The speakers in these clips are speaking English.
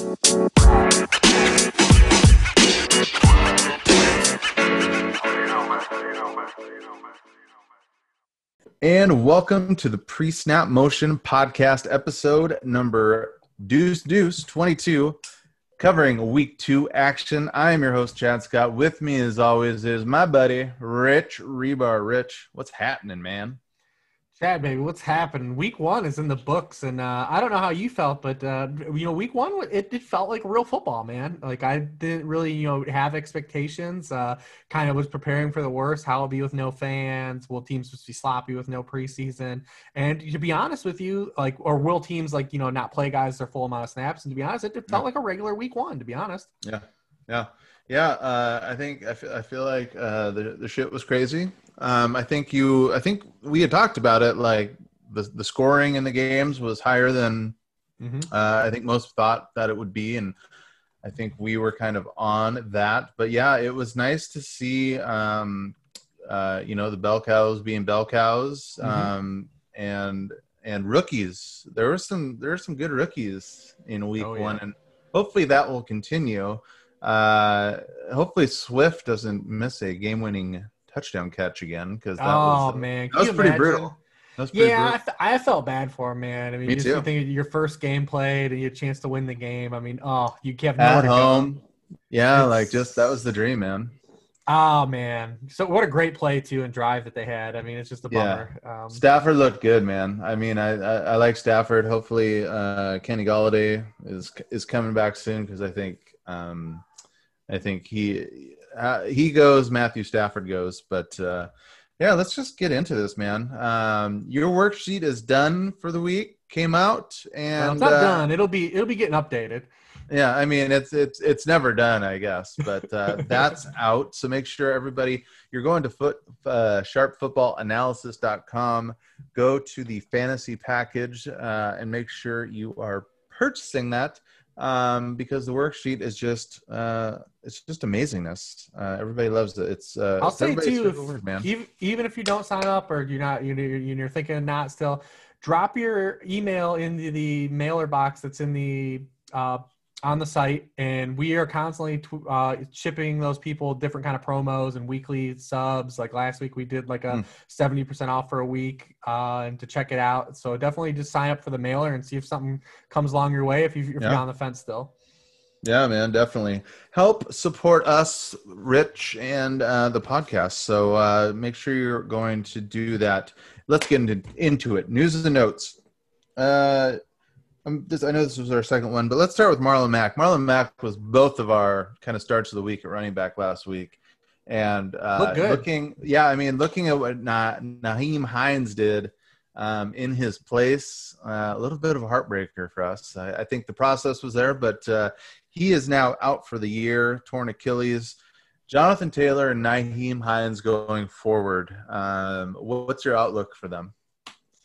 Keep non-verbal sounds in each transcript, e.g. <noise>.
And welcome to the Pre Snap Motion Podcast, episode number Deuce Deuce 22, covering week two action. I am your host, Chad Scott. With me, as always, is my buddy, Rich Hribar. Rich, what's happening, man? Chad, baby, what's happening? Week one is in the books, and uh, I don't know how you felt, but uh, you know, week one it, it felt like real football, man. Like I didn't really, you know, have expectations. Uh, kind of was preparing for the worst. How it'll be with no fans? Will teams just be sloppy with no preseason? And to be honest with you, like, or will teams like you know not play guys their full amount of snaps? And to be honest, it, felt yeah. like a regular week one. To be honest. Yeah, yeah, yeah. Uh, I think I feel, I feel like uh, the the shit was crazy. Um, I think you. I think we had talked about it. Like the the scoring in the games was higher than mm-hmm. uh, I think most thought that it would be, and I think we were kind of on that. But yeah, it was nice to see. Um, uh, you know, the bell cows being bell cows, mm-hmm. um, and and rookies. There were some there were some good rookies in week oh, yeah. one, and hopefully that will continue. Uh, hopefully Swift doesn't miss a game winning touchdown catch again because that oh was, uh, man, that was pretty imagine? brutal. Was pretty yeah. I, I, felt bad for him, man. I mean, Me just too. think your first game played and you had a chance to win the game. I mean, oh, you kept at home. Yeah, it's, like just that was the dream, man. Oh man! So what a great play too and drive that they had. I mean, it's just a bummer. Yeah. Um, Stafford looked good, man. I mean, I, I, I like Stafford. Hopefully, uh, Kenny Golladay is is coming back soon because I think um, I think he uh, he goes, Matthew Stafford goes. But uh, yeah, let's just get into this, man. Um, your worksheet is done for the week. Came out and well, it's not uh, done. It'll be it'll be getting updated. Yeah, I mean it's it's it's never done, I guess, but uh, <laughs> that's out. So make sure everybody you're going to foot uh, sharpfootballanalysis.com. Go to the fantasy package uh, and make sure you are purchasing that um, because the worksheet is just uh, it's just amazingness. Uh, everybody loves it. It's uh, I'll say too, if, word, man. Even, even if you don't sign up or you're not you're, you're thinking not still, drop your email in the, the mailer box that's in the uh, on the site and we are constantly uh, shipping those people different kind of promos and weekly subs. Like last week we did like a mm. 70% off for a week uh, and to check it out. So definitely just sign up for the mailer and see if something comes along your way if, you, if yeah. you're on the fence still. Yeah man definitely. Help support us rich and uh, the podcast. So uh, make sure you're going to do that. Let's get into, into it. News and notes. Uh, just, I know this was our second one, but let's start with Marlon Mack. Marlon Mack was both of our kind of starts of the week at running back last week, and uh, looking, yeah, I mean, looking at what Na- Nyheim Hines did um, in his place, uh, a little bit of a heartbreaker for us. I, I think the process was there, but uh, he is now out for the year, torn Achilles. Jonathan Taylor and Nyheim Hines going forward. Um, what's your outlook for them?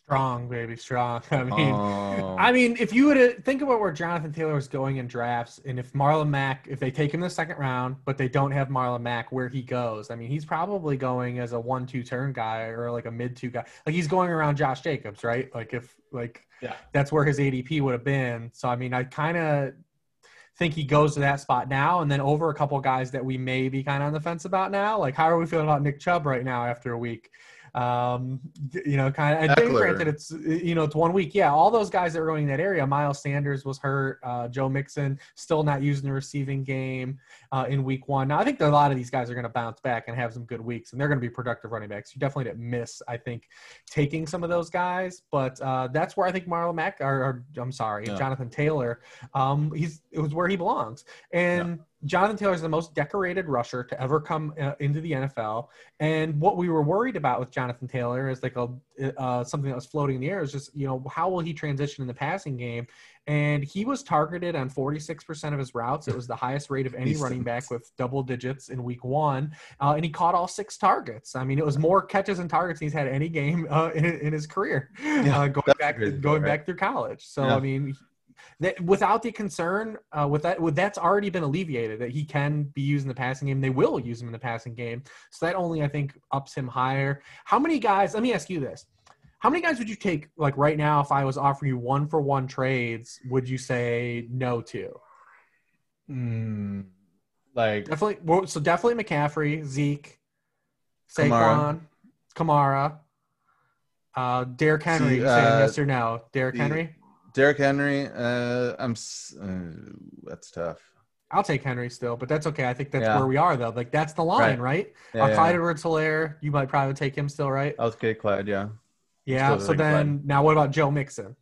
Strong, baby, strong. <laughs> I mean, oh. I mean, if you would think about where Jonathan Taylor was going in drafts, and if Marlon Mack, if they take him the second round, but they don't have Marlon Mack, where he goes, I mean, he's probably going as a one-two turn guy or like a mid-two guy. Like he's going around Josh Jacobs, right? Like if like yeah. that's where his ADP would have been. So I mean, I kind of think he goes to that spot now, and then over a couple guys that we may be kind of on the fence about now. Like, how are we feeling about Nick Chubb right now after a week? Um, you know, kind of. And granted, it's you know it's one week. Yeah, all those guys that were going in that area. Miles Sanders was hurt. Uh, Joe Mixon still not using the receiving game uh, in week one. Now I think that a lot of these guys are going to bounce back and have some good weeks, and they're going to be productive running backs. You definitely didn't miss, I think, taking some of those guys. But uh, that's where I think Marlon Mack, or, or I'm sorry. Jonathan Taylor, um, he's it was where he belongs, and. Jonathan Taylor is the most decorated rusher to ever come uh, into the NFL. And what we were worried about with Jonathan Taylor is like a uh, something that was floating in the air is just you know how will he transition in the passing game? And he was targeted on 46% of his routes. It was the highest rate of any running back with double digits in week one. Uh, and he caught all six targets. I mean, it was more catches and targets he's had any game uh, in, in, his career yeah, uh, going back going right. back through college. So yeah. I mean, that without the concern uh, with that with that's already been alleviated that he can be used in the passing game they will use him in the passing game so that only i think ups him higher how many guys let me ask you this how many guys would you take like right now if i was offering you one for one trades would you say no to Mm, like definitely. So definitely McCaffrey, Zeke, Saquon, Kamara, uh, Derrick Henry. See, uh, saying yes or no? Derrick Henry. Derrick Henry. Uh, I'm. Uh, that's tough. I'll take Henry still, but that's okay. I think that's yeah. where we are though. Like that's the line, right? right? Yeah, uh, yeah. Clyde Edwards Helaire, you might probably take him still, right? I'll take Clyde, yeah. Yeah. So then Clyde. now what about Joe Mixon?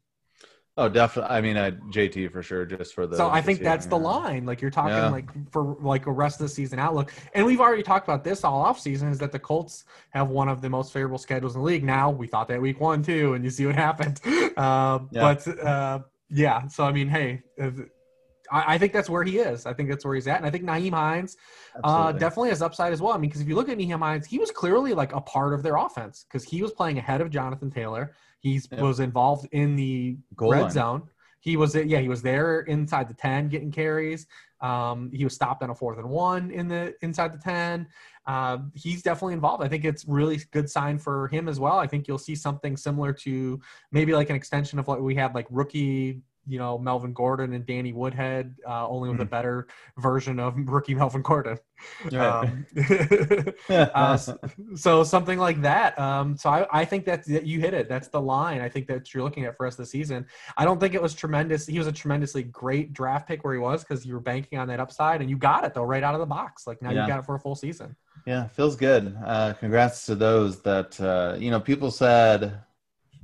Oh, definitely. I mean, I, JT for sure, just for the. So I think that's the line. Like you're talking, yeah. like for like a rest of the season outlook, and we've already talked about this all off season. Is that the Colts have one of the most favorable schedules in the league? Now we thought that week one too, and you see what happened. <laughs> Uh, yeah. But uh, yeah, so I mean, hey, I, I, think that's where he is. I think that's where he's at, and I think Nyheim Hines uh, definitely has upside as well. I mean, because if you look at Nyheim Hines, he was clearly like a part of their offense because he was playing ahead of Jonathan Taylor. He was involved in the Goal red line. zone. He was yeah, he was there inside the ten getting carries. Um, he was stopped on a fourth and one in the inside the ten. Uh, he's definitely involved. I think it's really good sign for him as well. I think you'll see something similar to maybe like an extension of what we had like rookie you know Melvin Gordon and Danny Woodhead, uh, only with mm. a hmm. better version of <laughs> rookie Melvin Gordon. Um, <laughs> uh, so something like that. Um, so I, I think that you hit it. That's the line. I think that you're looking at for us this season. I don't think it was tremendous. He was a tremendously great draft pick where he was because you were banking on that upside, and you got it though right out of the box. Like now yeah. you got it for a full season. Yeah, feels good. Uh, congrats to those that uh, you know. People said,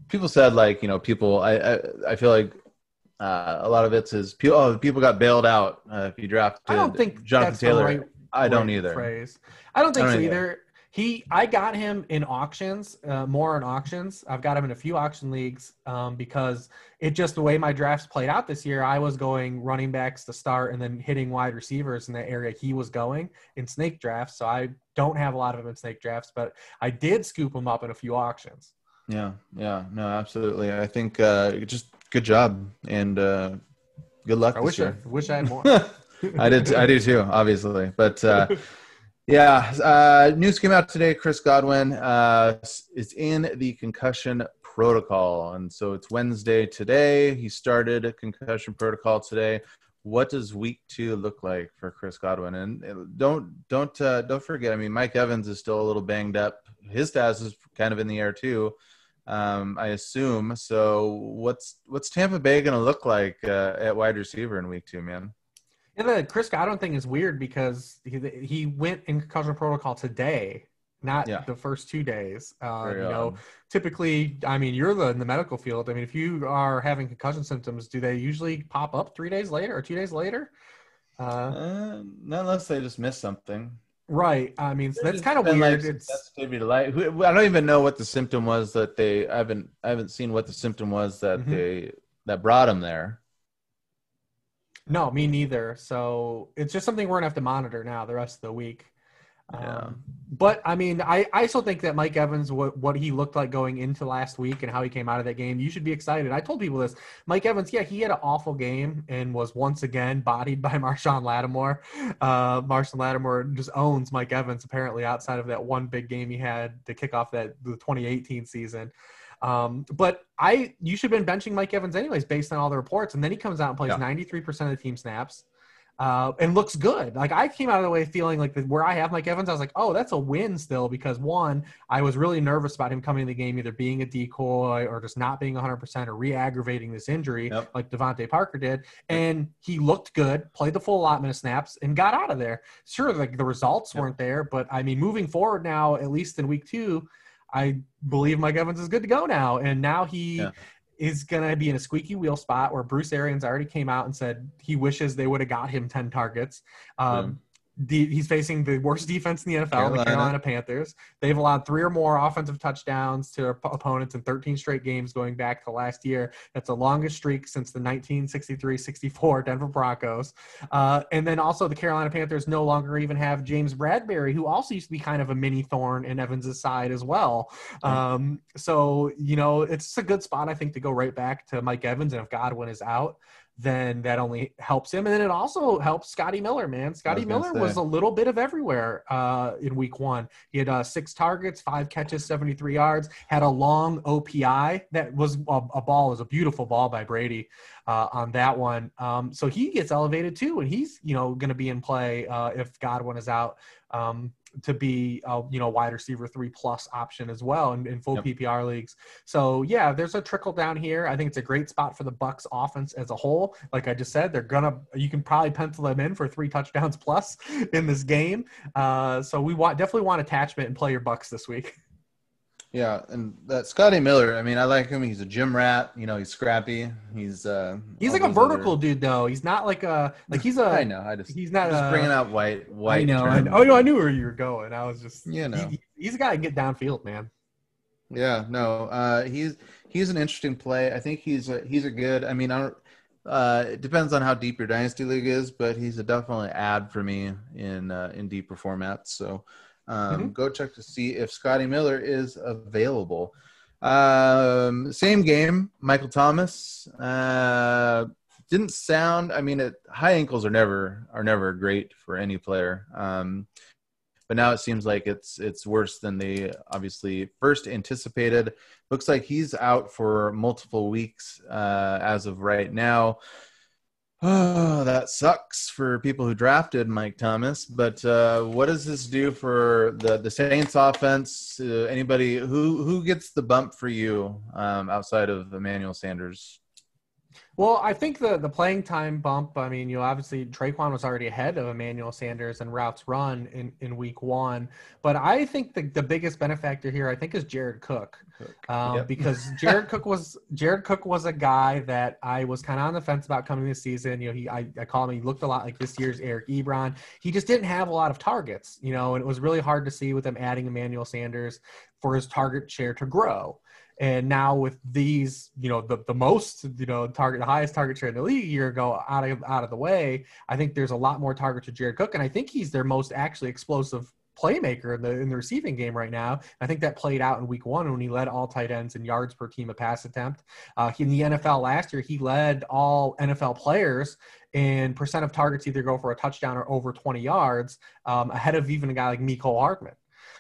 people said like you know people. I I, I feel like uh, a lot of it is people. Oh, people got bailed out uh, if you drafted. I don't think Jonathan Taylor. Right, I don't either. Phrase. I don't think I don't so either. either. He, I got him in auctions, uh, more in auctions. I've got him in a few auction leagues um, because it just the way my drafts played out this year. I was going running backs to start and then hitting wide receivers in the area he was going in snake drafts. So I don't have a lot of him in snake drafts, but I did scoop him up in a few auctions. Yeah, yeah, no, absolutely. I think uh, just good job and uh, good luck. I wish year. I wish I had more. <laughs> I did. I do too, obviously. But uh, yeah, uh, news came out today. Chris Godwin uh, is in the concussion protocol, and so it's Wednesday today. He started a concussion protocol today. What does week two look like for Chris Godwin? And uh, don't don't uh, don't forget. I mean, Mike Evans is still a little banged up. His status is kind of in the air too um, I assume. So what's what's Tampa Bay going to look like uh, at wide receiver in week two, man? Yeah, the Chris Godwin thing is weird because he he went in concussion protocol today, not yeah. the first two days. Uh, you know, typically, I mean, you're the, in the medical field. I mean, if you are having concussion symptoms, do they usually pop up three days later or two days later? Uh, uh, not unless they just miss something. Right. I mean, so that's kind of weird. Like it's to light. I don't even know what the symptom was that they. I haven't. I haven't seen what the symptom was that mm-hmm. they that brought him there. No, me neither. So it's just something we're gonna have to monitor now the rest of the week. Yeah. Um, but I mean, I, I still think that Mike Evans, what, what he looked like going into last week and how he came out of that game, you should be excited. I told people this. Mike Evans, yeah, he had an awful game and was once again bodied by <laughs> Marshon Lattimore. Uh, Marshon Lattimore just owns Mike Evans apparently outside of that one big game he had to kick off that the 2018 season. Um, but I, you should have been benching Mike Evans anyways based on all the reports, and then he comes out and plays yeah. 93% of the team snaps uh, and looks good. Like I came out of the way feeling like the, where I have Mike Evans, I was like, oh, that's a win still because one, I was really nervous about him coming in the game either being a decoy or just not being 100% or re-aggravating this injury yep. like DeVante Parker did. And he looked good, played the full allotment of snaps, and got out of there. Sure, like the results yep. weren't there, but I mean, moving forward now, at least in week two, I believe Mike Evans is good to go now. And now he yeah is going to be in a squeaky wheel spot where Bruce Arians already came out and said he wishes they would have got him 10 targets. Um, he's facing the worst defense in the NFL, Carolina. the Carolina Panthers. They've allowed three or more offensive touchdowns to opponents in 13 straight games going back to last year. That's the longest streak since the 1963-64 Denver Broncos. Uh, and then also the Carolina Panthers no longer even have James Bradberry, who also used to be kind of a mini thorn in Evans' side as well. Um, so, you know, it's a good spot, I think, to go right back to Mike Evans. And if Godwin is out, then that only helps him. And then it also helps Scotty Miller, man. Scotty was Miller say. was a little bit of everywhere uh, in week one. He had uh, six targets, five catches, 73 yards, had a long OPI that was a, a ball, was a beautiful ball by Brady. uh, on that one. Um, so he gets elevated too, and he's you know going to be in play uh, if Godwin is out. Um, to be a you know wide receiver three plus option as well in, in full yep. PPR leagues. So yeah, there's a trickle down here. I think it's a great spot for the Bucs offense as a whole. Like I just said, they're gonna you can probably pencil them in for three touchdowns <laughs> plus in this game. Uh, so we want definitely want attachment and play your Bucs this week. <laughs> Yeah, and that Scotty Miller. I mean, I like him. He's a gym rat. You know, he's scrappy. He's uh he's like a vertical other... dude though. He's not like a like he's a. <laughs> I know. I just he's not just a, bringing out white white. I know, I know. Oh no, I knew where you were going. I was just you know he, he's a guy to get downfield, man. Yeah, no, uh, he's he's an interesting play. I think he's a, he's a good. I mean, I don't. Uh, it depends on how deep your dynasty league is, but he's a definitely add for me in uh, in deeper formats. So um, mm-hmm. Go check to see if Scotty Miller is available. Um, same game, Michael Thomas. Uh, didn't sound. I mean, it, high ankles are never are never great for any player. Um, but now it seems like it's it's worse than they obviously first anticipated. Looks like he's out for multiple weeks uh, as of right now. Oh, <sighs> that sucks for people who drafted Mike Thomas. But uh, what does this do for the the Saints offense? Uh, anybody who who gets the bump for you um, outside of Emmanuel Sanders? Well, I think the the playing time bump. I mean, you know, obviously Tre'Quan was already ahead of Emmanuel Sanders and routes run in, in week one, but I think the, the biggest benefactor here, I think, is Jared Cook, Cook. Um, yep. because <laughs> Jared Cook was Jared Cook was a guy that I was kind of on the fence about coming this season. You know, he I, I call him. He looked a lot like this year's Eric Ebron. He just didn't have a lot of targets, you know, and it was really hard to see with them adding Emmanuel Sanders for his target share to grow. And now with these, you know, the, the most, you know, target, the highest target share in the league a year ago out of out of the way, I think there's a lot more target to Jared Cook, and I think he's their most actually explosive playmaker in the in the receiving game right now. I think that played out in week one when he led all tight ends in yards per team a pass attempt. Uh, in the NFL last year, he led all NFL players in percent of targets either go for a touchdown or over 20 yards, um, ahead of even a guy like Mecole Hardman.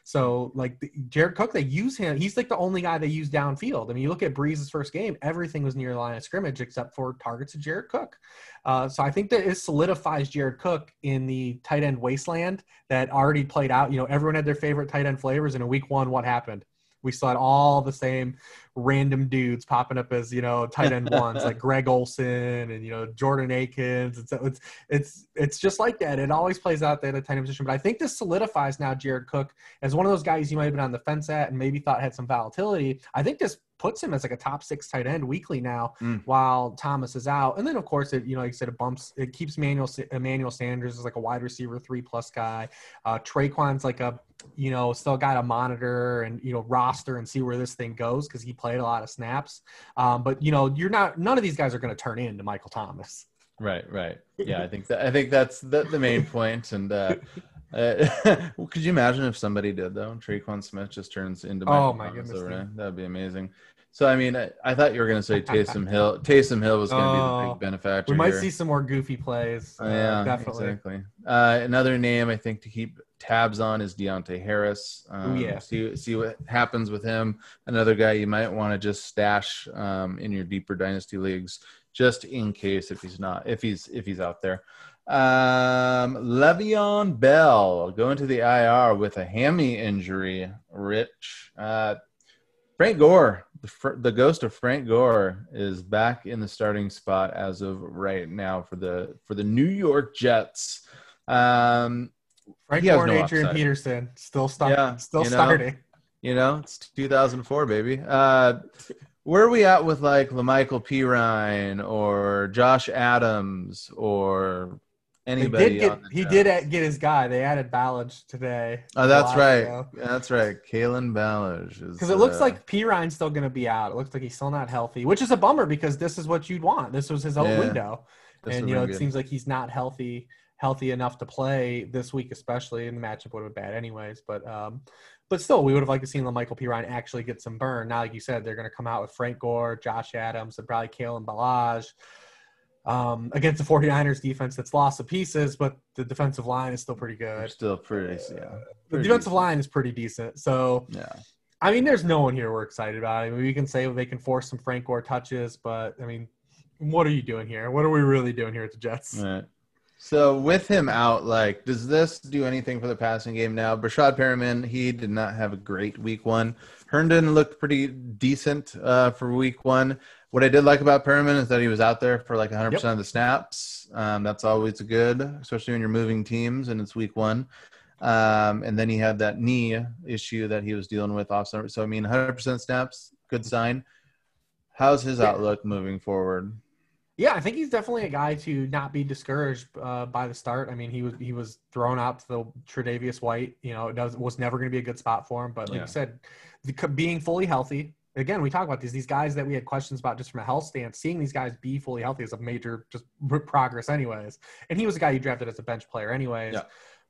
So like Jared Cook, they use him. He's like the only guy they use downfield. I mean, you look at Brees's first game, everything was near the line of scrimmage except for targets of Jared Cook. Uh, so I think that it solidifies Jared Cook in the tight end wasteland that already played out. You know, everyone had their favorite tight end flavors, and in week one, what happened? We saw all the same random dudes popping up as you know tight end ones like <laughs> Greg Olsen and you know Jordan Akins. It's it's it's it's just like that. It always plays out there at the tight end position. But I think this solidifies now Jared Cook as one of those guys you might have been on the fence at and maybe thought had some volatility. I think this puts him as like a top six tight end weekly now mm. while Thomas is out. And then of course it, you know, like I said, it bumps, it keeps Emmanuel, Emmanuel Sanders as like a wide receiver three plus guy. Uh, Tre'Quan's like a, you know, still got to monitor and, you know, roster and see where this thing goes because he played a lot of snaps. Um, but you know, you're not. None of these guys are going to turn into Michael Thomas. Right, right. Yeah, I think that I think that's the, the main point. And uh, uh, <laughs> could you imagine if somebody did though? Tre'Quan Smith just turns into Michael oh my Thomas goodness, that'd be amazing. So I mean, I, I, thought you were going to say Taysom <laughs> Hill. Taysom Hill was going to oh, be the big oh, benefactor. We might here. see some more goofy plays. Uh, yeah, definitely. Exactly. Uh, another name I think to keep tabs on is Deonte Harris. Um, Ooh, yeah. See see what happens with him. Another guy you might want to just stash um, in your deeper dynasty leagues, just in case if he's not if he's if he's out there. Um, Le'Veon Bell going to the IR with a hammy injury. Rich. Uh, Frank Gore, the, the ghost of Frank Gore, is back in the starting spot as of right now for the for the New York Jets. Um, Frank Gore and no Adrian upside. Peterson still start, yeah, still you know, starting. You know, it's 2004, baby. Uh, where are we at with like La'Mical Perine or Josh Adams or anybody. Did get, he did get his guy. They added Ballage today. Oh, that's right. Ago. That's right. Kalen Ballage. Because it looks uh, like Perine's still going to be out. It looks like he's still not healthy, which is a bummer because this is what you'd want. This was his own yeah, window, and you know it good. seems like he's not healthy healthy enough to play this week, especially. And the matchup would have been bad anyways. But um, but still, we would have liked to see La'Mical Perine actually get some burn. Now, like you said, they're going to come out with Frank Gore, Josh Adams, and probably Kalen Ballage um, against the 49ers defense that's lost the pieces, but the defensive line is still pretty good. They're still pretty, yeah. Pretty the defensive decent. line is pretty decent. So, yeah. I mean, there's no one here we're excited about. I mean, we can say they can force some Frank Gore touches, but I mean, what are you doing here? What are we really doing here at the Jets? Right. So with him out, like, does this do anything for the passing game now? Breshad Perriman, he did not have a great week one. Herndon looked pretty decent uh, for week one. What I did like about Perriman is that he was out there for like 100% yep. of the snaps. Um, that's always good, especially when you're moving teams and it's week one. Um, and then he had that knee issue that he was dealing with off. So, I mean, 100% snaps, good sign. How's his outlook moving forward? Yeah, I think he's definitely a guy to not be discouraged uh, by the start. I mean, he was he was thrown out to the Tre'Davious White. You know, it does, was never going to be a good spot for him. But like yeah. you said, the, being fully healthy. Again, we talk about these these guys that we had questions about just from a health stance. Seeing these guys be fully healthy is a major just progress, anyways. And he was a guy you drafted as a bench player, anyways. Yeah.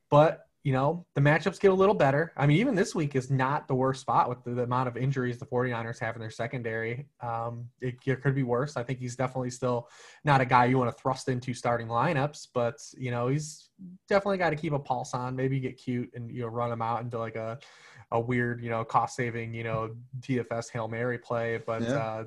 But you know, the matchups get a little better. I mean, even this week is not the worst spot with the, the amount of injuries the 49ers have in their secondary. Um, it, it, could be worse. I think he's definitely still not a guy you want to thrust into starting lineups, but, you know, he's definitely got to keep a pulse on, maybe get cute and, you know, run him out into like a, a weird, you know, cost saving, you know, DFS Hail Mary play. But, yeah. uh,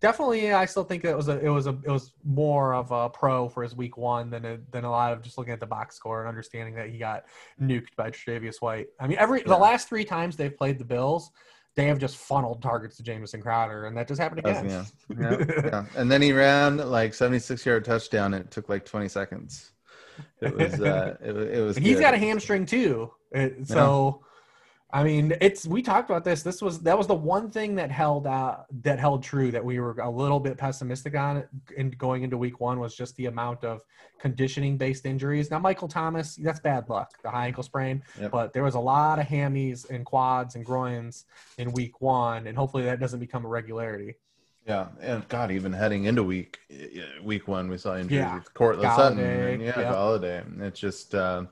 definitely I still think it was a it was a it was more of a pro for his week one than a, than a lot of just looking at the box score and understanding that he got nuked by Tre'Davious White. I mean, every yeah. the last three times they've played the Bills, they have just funneled targets to Jamison Crowder, and that just happened again. Yeah. <laughs> yeah, yeah. And then he ran like seventy six yard touchdown. It took like twenty seconds. It was uh, <laughs> it, it was. And he's got a hamstring too, so. I mean, it's we talked about this. This was that was the one thing that held uh, that held true that we were a little bit pessimistic on in going into week one was just the amount of conditioning based injuries. Now, Michael Thomas, that's bad luck, the high ankle sprain, yep. but there was a lot of hammies and quads and groins in week one, and hopefully that doesn't become a regularity. Yeah, and God, even heading into week week one, we saw injuries yeah. with Courtland Sutton, and, yeah, yep. Golladay. It's just. Uh,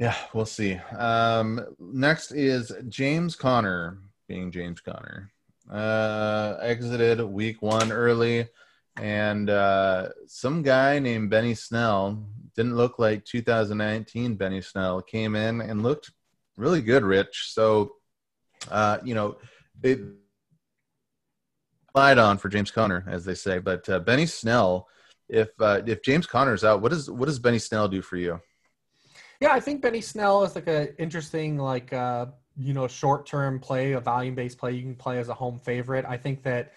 yeah, we'll see. Um, next is James Conner, being James Conner. Uh, exited week one early, and uh, some guy named Benny Snell didn't look like 2019 Benny Snell came in and looked really good, Rich. So, uh, you know, it lied on for James Conner, as they say. But uh, Benny Snell, if uh, if James Conner's out, what does what does Benny Snell do for you? Yeah, I think Benny Snell is like an interesting, like uh, you know, short term play, a volume based play you can play as a home favorite. I think that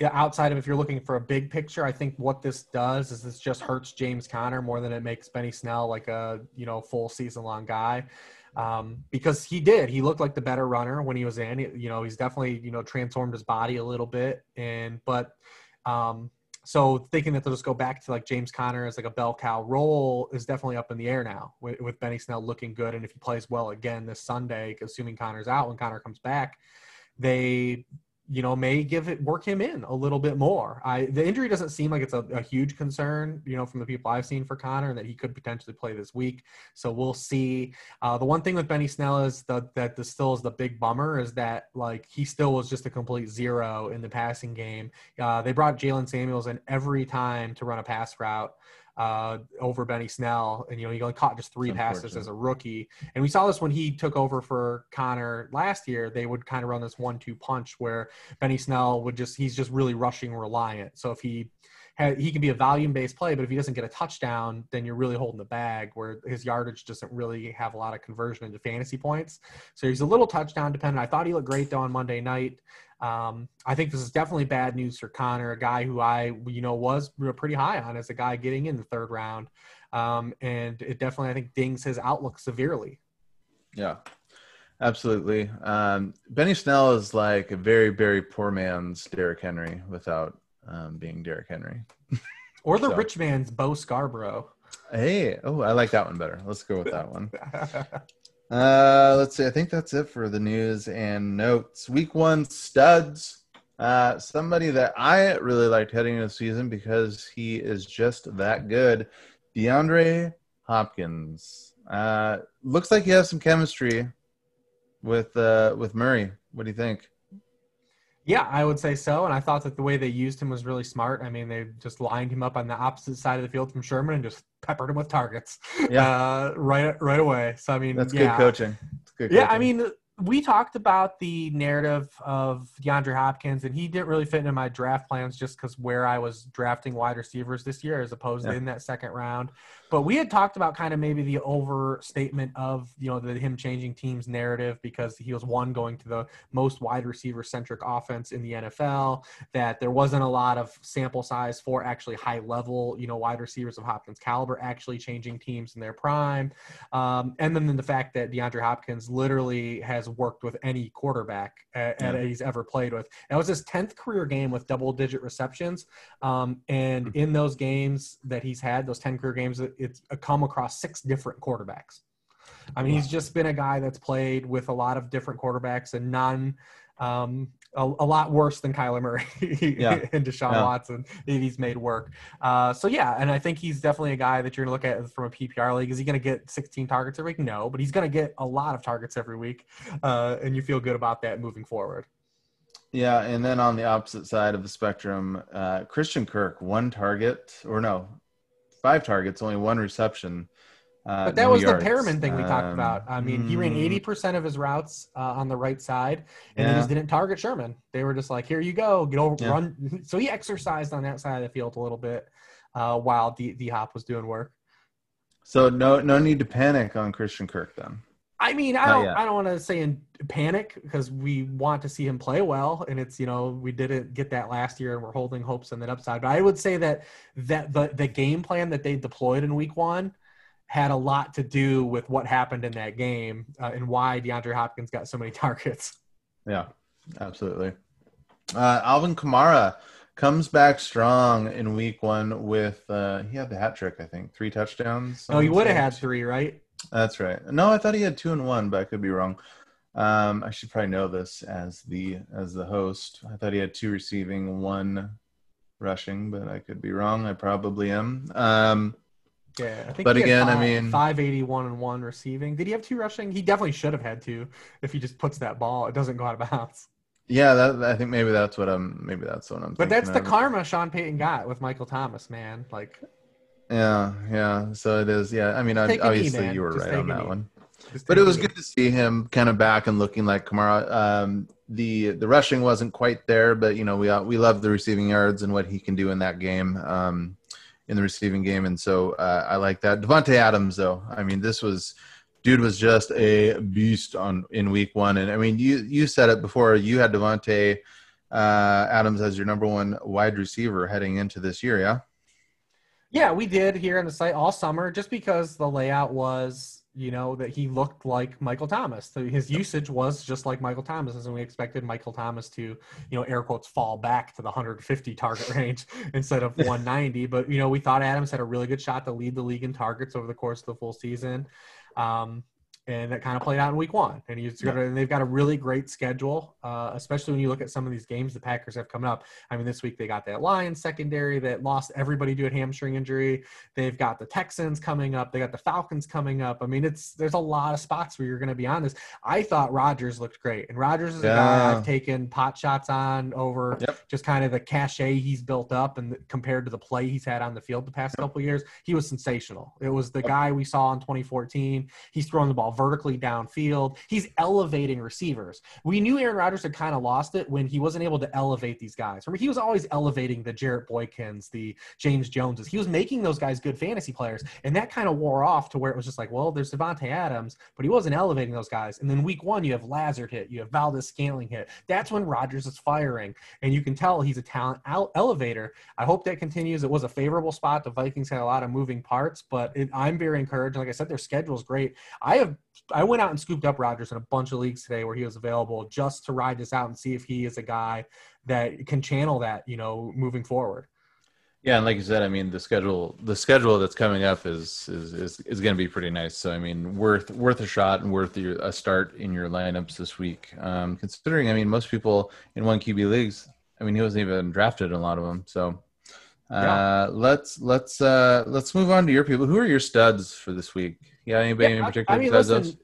outside of if you're looking for a big picture, I think what this does is this just hurts James Conner more than it makes Benny Snell like a you know full season long guy. Um, because he did, he looked like the better runner when he was in. You know, he's definitely you know transformed his body a little bit, and but um, so thinking that they'll just go back to like James Conner as like a bell cow role is definitely up in the air now with, with Benny Snell looking good. And if he plays well again this Sunday, assuming Conner's out when Conner comes back, they you know, may give it work him in a little bit more. I the injury doesn't seem like it's a, a, huge concern, you know, from the people I've seen for Conner, and that he could potentially play this week. So we'll see. Uh, the one thing with Benny Snell is the, that the still is the big bummer is that like he still was just a complete zero in the passing game. Uh, they brought Jaylen Samuels in every time to run a pass route uh, over Benny Snell, and you know he only caught just three passes as a rookie. And we saw this when he took over for Conner last year. They would kind of run this one-two punch where Benny Snell would just he's just really rushing reliant. So if he he can be a volume based play, but if he doesn't get a touchdown, then you're really holding the bag where his yardage doesn't really have a lot of conversion into fantasy points. So he's a little touchdown dependent. I thought he looked great though on Monday night. Um, I think this is definitely bad news for Conner, a guy who I, you know, was pretty high on as a guy getting in the third round. Um, and it definitely, I think, dings his outlook severely. Yeah, absolutely. Um, Benny Snell is like a very, very poor man's Derrick Henry without um, being Derrick Henry. or the <laughs> so. rich man's Bo Scarborough. Hey, oh, I like that one better. Let's go with that one. <laughs> Uh, let's see. I think that's it for the news and notes. Week one studs. Uh, somebody that I really liked heading into the season because he is just that good. DeAndre Hopkins. Uh, looks like he has some chemistry with uh, with Murray. What do you think? Yeah, I would say so. And I thought that the way they used him was really smart. I mean, they just lined him up on the opposite side of the field from Sherman and just peppered him with targets. <laughs> Yeah, uh, right, right away. So I mean, that's yeah. good coaching. Good yeah, I mean, we talked about the narrative of DeAndre Hopkins, and he didn't really fit into my draft plans just because where I was drafting wide receivers this year, as opposed yeah. to in that second round. But we had talked about kind of maybe the overstatement of you know the him changing teams narrative because he was one going to the most wide receiver centric offense in the NFL. That there wasn't a lot of sample size for actually high level you know wide receivers of Hopkins caliber actually changing teams in their prime, um, and then the fact that DeAndre Hopkins literally has worked with any quarterback at, yeah. he's ever played with. That was his tenth career game with double digit receptions, um, and mm-hmm. in those games that he's had, those ten career games it's come across six different quarterbacks. I mean, he's just been a guy that's played with a lot of different quarterbacks and none um, a, a, lot worse than Kyler Murray <laughs> yeah. and Deshaun yeah. Watson. He's made work. Uh, so yeah, and I think he's definitely a guy that you're going to look at from a PPR league. Is he going to get 16 targets every week? No, but he's going to get a lot of targets every week, uh, and you feel good about that moving forward. Yeah, and then on the opposite side of the spectrum, uh, Christian Kirk, one target or no, five targets, only one reception. Uh, but that was yards. the Perriman thing we um, talked about. I mean, mm, he ran 80% mm. of his routes uh, on the right side, and yeah. they just didn't target Sherman. They were just like, here you go, get over, yeah. run. <laughs> So he exercised on that side of the field a little bit uh, while D, D Hop was doing work. So no, no need to panic on Christian Kirk then. I mean, I don't, I don't want to say in panic because we want to see him play well, and it's you know we didn't get that last year, and we're holding hopes on that upside. But I would say that that the the game plan that they deployed in Week One had a lot to do with what happened in that game uh, and why DeAndre Hopkins got so many <laughs> targets. Yeah, absolutely. Uh, Alvin Kamara comes back strong in Week One with uh, he had the hat trick, I think, three touchdowns. Oh, he would have had three, right? That's right. No, I thought he had two and one, but I could be wrong. Um, I should probably know this as the as the host. I thought he had two receiving, one rushing, but I could be wrong. I probably am. Um, yeah, I think. But again, five, I mean, five eighty one and one receiving. Did he have two rushing? He definitely should have had two. If he just puts that ball, it doesn't go out of bounds. Yeah, that, I think maybe that's what I'm. Maybe that's what I'm. But that's the of. karma Sean Payton got with Michael Thomas, man. Like yeah, yeah. So it is. Yeah, I mean, obviously you were Just right on that one. but it was good to see him kind of back and looking like Kamara. Um, the the rushing wasn't quite there, but you know we uh, we love the receiving yards and what he can do in that game, um, in the receiving game, and so uh, I like that. Davante Adams, though, I mean, this was dude was just a beast on in week one, and I mean, you you said it before. You had Davante uh, Adams as your number one wide receiver heading into this year, yeah. Yeah, we did here on the site all summer just because the layout was, you know, that he looked like Michael Thomas. So his usage was just like Michael Thomas, and we expected Michael Thomas to, you know, air quotes, fall back to the 150 target <laughs> range instead of 190. but, you know, we thought Adams had a really good shot to lead the league in targets over the course of the full season. Um, and that kind of played out in week one. And he's yeah. and they've got a really great schedule, uh, especially when you look at some of these games the Packers have coming up. I mean, this week they got that Lions secondary that lost everybody due to a hamstring injury. They've got the Texans coming up. They got the Falcons coming up. I mean, it's there's a lot of spots where you're going to be on this. I thought Rodgers looked great, and Rodgers is yeah. a guy I've taken pot shots on over yep. just kind of the cachet he's built up and compared to the play he's had on the field the past yep. couple years. He was sensational. It was the guy we saw in 2014. He's throwing the ball vertically downfield. He's elevating receivers. We knew Aaron Rodgers had kind of lost it when he wasn't able to elevate these guys. Remember, he was always elevating the Jarrett Boykins, the James Joneses. He was making those guys good fantasy players, and that kind of wore off to where it was just like, well, there's Davante Adams, but he wasn't elevating those guys. And then week one, you have Lazard hit, you have Valdes-Scantling hit. That's when Rodgers is firing, and you can tell he's a talent elevator. I hope that continues. It was a favorable spot. The Vikings had a lot of moving parts, but it, I'm very encouraged. Like I said, their schedule is great. I have I went out and scooped up Rodgers in a bunch of leagues today where he was available just to ride this out and see if he is a guy that can channel that, you know, moving forward. Yeah, and like you said, I mean the schedule the schedule that's coming up is is is, is going to be pretty nice. So I mean, worth worth a shot and worth your, a start in your lineups this week. Um, considering, I mean, most people in one QB leagues, I mean, he wasn't even drafted in a lot of them. So uh, let's let's uh, let's move on to your people. Who are your studs for this week? Yeah, anybody yeah, in particular? I, I mean, listen,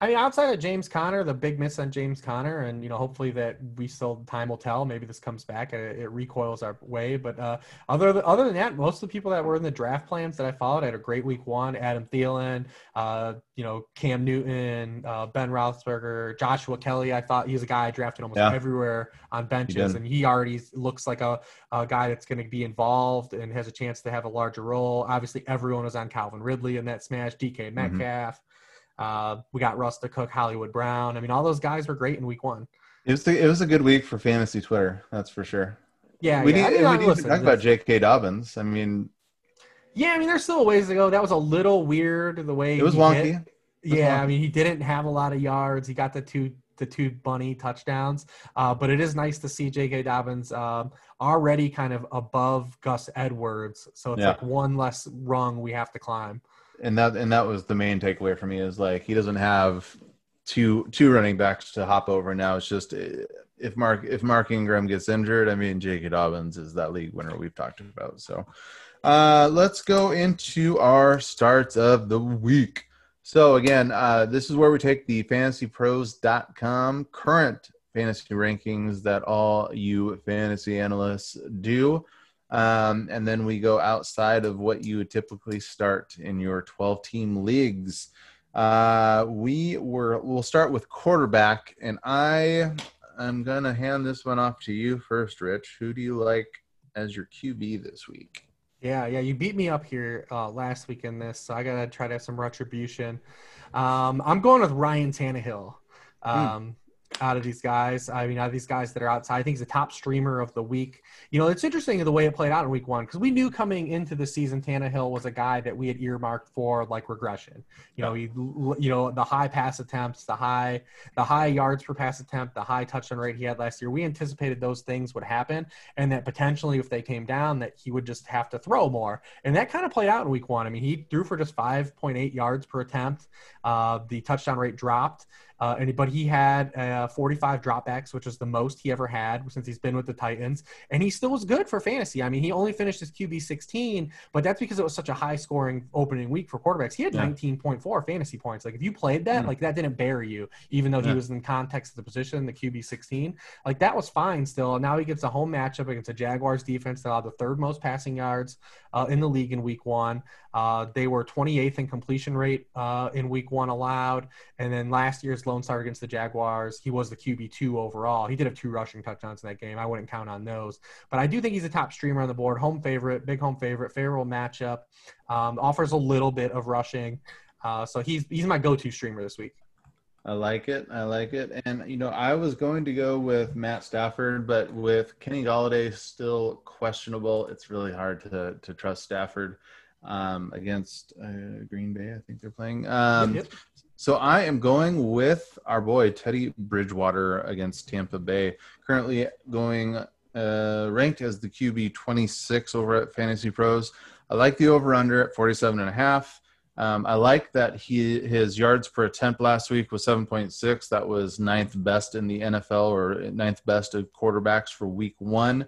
I mean, outside of James Conner, the big miss on James Conner, and you know, hopefully that we still time will tell. Maybe this comes back, it, it recoils our way. But uh, other than, other than that, most of the people that were in the draft plans that I followed had a great week one. Adam Thielen, uh, you know, Cam Newton, uh, Ben Roethlisberger, Joshua Kelley. I thought he's a guy I drafted almost yeah. everywhere on benches, he and he already looks like a, a guy that's going to be involved and has a chance to have a larger role. Obviously, everyone was on Calvin Ridley in that smash. DK mm-hmm. Metcalf. Mm-hmm. Uh, we got Russ the Cook, Hollywood Brown. I mean, all those guys were great in week one. It was the, it was a good week for fantasy Twitter. That's for sure. Yeah, we yeah. need, I mean, we need to talk about J.K. Dobbins. I mean, yeah, I mean, there's still a ways to go. That was a little weird the way it was wonky. Hit. yeah. I mean, he didn't have a lot of yards. He got the two the two bunny touchdowns. Uh, but it is nice to see J.K. Dobbins um, already kind of above Gus Edwards. So it's yeah. like one less rung we have to climb and that and that was the main takeaway for me is like he doesn't have two two running backs to hop over now. It's just if Mark if Mark Ingram gets injured, I mean J.K. Dobbins is that league winner we've talked about. So uh, let's go into our starts of the week. So again, uh, this is where we take the fantasypros.com current fantasy rankings that all you fantasy analysts do. Um, and then we go outside of what you would typically start in your 12 team leagues. Uh, we were, we'll start with quarterback, and I am going to hand this one off to you first, Rich. Who do you like as your QB this week? Yeah, yeah, you beat me up here uh, last week in this, so I got to try to have some retribution. Um, I'm going with Ryan Tannehill. Hmm. Um, out of these guys. I mean, out of these guys that are outside, I think he's the top streamer of the week. You know, it's interesting the way it played out in week one because we knew coming into the season, Tannehill was a guy that we had earmarked for like regression. You know, he, you know, the high pass attempts, the high, the high yards per pass attempt, the high touchdown rate he had last year. We anticipated those things would happen, and that potentially if they came down, that he would just have to throw more. And that kind of played out in week one. I mean, he threw for just 5.8 yards per attempt. Uh, the touchdown rate dropped. Uh, and, but he had uh, 45 dropbacks, which was the most he ever had since he's been with the Titans. And he still was good for fantasy. I mean, he only finished his QB 16, but that's because it was such a high scoring opening week for quarterbacks. He had yeah. 19.4 fantasy points. Like if you played that, mm like that didn't bury you, even though yeah. he was in context of the position, the QB 16. Like that was fine still. And now he gets a home matchup against a Jaguars defense that allowed the third most passing yards uh, in the league in week one. Uh, they were 28th in completion rate uh, in week one allowed. And then last year's Lone Star against the Jaguars, he was the QB2 overall. He did have two rushing touchdowns in that game. I wouldn't count on those. But I do think he's a top streamer on the board. Home favorite, big home favorite, favorable matchup. Um, offers a little bit of rushing. Uh, so he's, he's my go to streamer this week. I like it. I like it. And, you know, I was going to go with Matt Stafford, but with Kenny Golladay still questionable, it's really hard to, to trust Stafford um, against uh, Green Bay. I think they're playing. Um, yep, yep. So I am going with our boy Teddy Bridgewater against Tampa Bay. Currently going uh, ranked as the QB 26 over at Fantasy Pros. I like the over under at 47 and a half. Um, I like that he his yards per attempt last week was 7.6. That was ninth best in the NFL or ninth best of quarterbacks for week one.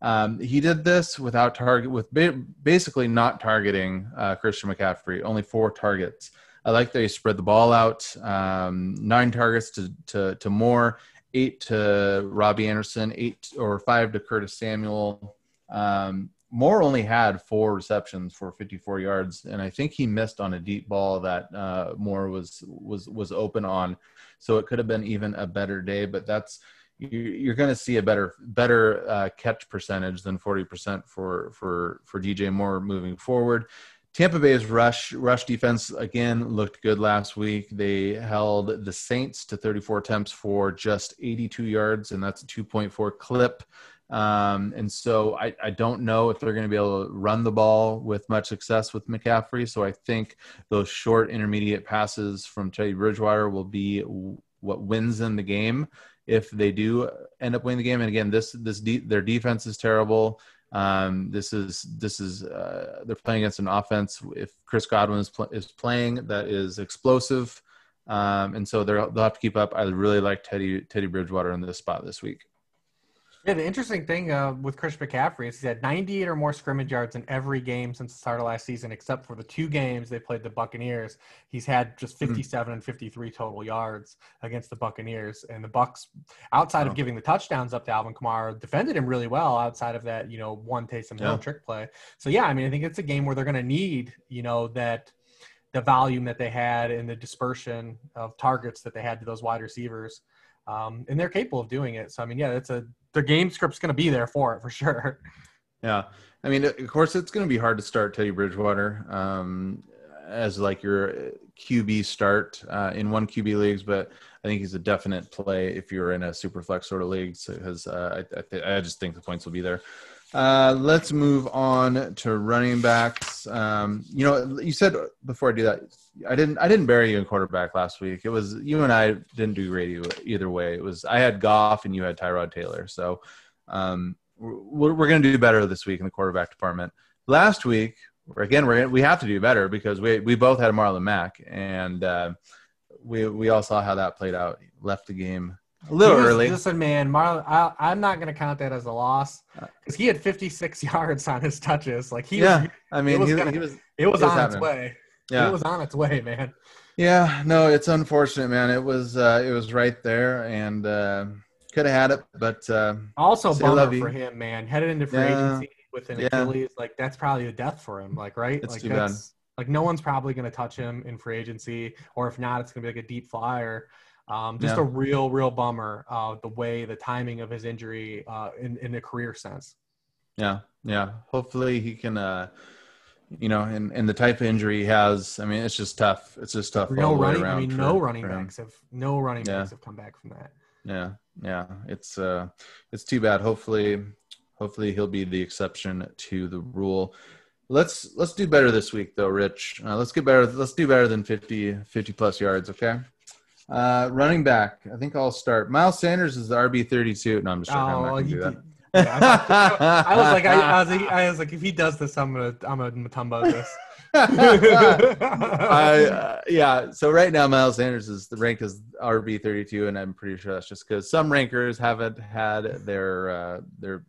Um, he did this without target, with ba- basically not targeting uh, Christian McCaffrey. Only four targets. I like that he spread the ball out. Um, nine targets to, to to Moore, eight to Robbie Anderson, eight or five to Curtis Samuel. Um, Moore only had four receptions for 54 yards, and I think he missed on a deep ball that uh, Moore was was was open on. So it could have been even a better day, but that's you're going to see a better better uh, catch percentage than 40% for for for DJ Moore moving forward. Tampa Bay's rush rush defense again looked good last week. They held the Saints to 34 attempts for just 82 yards, and that's a 2.4 clip. Um, and so I, I don't know if they're going to be able to run the ball with much success with McCaffrey. So I think those short intermediate passes from Teddy Bridgewater will be what wins in the game if they do end up winning the game. And again, this this de- their defense is terrible. Um, this is this is uh, they're playing against an offense. If Chris Godwin is, pl- is playing, that is explosive, um, and so they'll have to keep up. I really like Teddy Teddy Bridgewater in this spot this week. Yeah, the interesting thing uh, with Chris McCaffrey is he's had 98 or more scrimmage yards in every game since the start of last season, except for the two games they played the Buccaneers. He's had just hmm. 57 mm-hmm. and 53 total yards against the Buccaneers, and the Bucks, outside oh. of giving the touchdowns up to Alvin Kamara, defended him really well. Outside of that, you know, one Taysom Hill yeah. trick play. So yeah, I mean, I think it's a game where they're going to need, you know, that the volume that they had and the dispersion of targets that they had to those wide receivers. Um, and they're capable of doing it. So I mean, yeah, it's a their game script's going to be there for it for sure. Yeah, I mean, of course, it's going to be hard to start Teddy Bridgewater um, as like your QB start uh, in one QB leagues, but I think he's a definite play if you're in a super flex sort of league because uh, I, I, th- I, just think the points will be there. Uh, let's move on to running backs. Um, you know, you said before I do that, I didn't I didn't bury you in quarterback last week. It was you and I didn't do radio either way. It was I had Goff and you had Tyrod Taylor. So um, we're, we're going to do better this week in the quarterback department. Last week, again, we're we have to do better because we we both had Marlon Mack and uh, we we all saw how that played out. Left the game a little was, early. Listen, man, Marlon, I, am not going to count that as a loss because he had 56 <laughs> yards on his touches. Like he, yeah, was, I mean, was, he, gonna, he was, it was, on its way. Yeah, it was on its way, man. Yeah, no, it's unfortunate, man. It was, uh, it was right there, and uh, could have had it, but uh, also bummer for him, man. Headed into free yeah. agency with an yeah. Achilles, like that's probably a death for him. Like, right? It's like, too bad. Like, no one's probably going to touch him in free agency, or if not, it's going to be like a deep flyer. Um, just yeah. a real, real bummer. Uh, the way the timing of his injury uh, in in a career sense. Yeah, yeah. Hopefully he can. Uh, you know, and, and the type of injury he has. I mean, it's just tough. It's just tough. No running. I mean, for, no running backs have no running yeah. backs have come back from that. Yeah, yeah. It's uh, it's too bad. Hopefully, hopefully he'll be the exception to the rule. Let's let's do better this week, though, Rich. Uh, let's get better. Let's do better than 50, 50 plus yards. Okay. Uh, running back, I think I'll start. Miles Sanders is the RB thirty two. No, I'm just joking. Oh, I'm not gonna do that. Yeah, I, was like, I, I, was, I was like, if he does this, I'm gonna, I'm gonna Mutombo this. I, <laughs> uh, yeah. So right now, Miles Sanders is the rank as RB thirty two, and I'm pretty sure that's just because some rankers haven't had their uh, their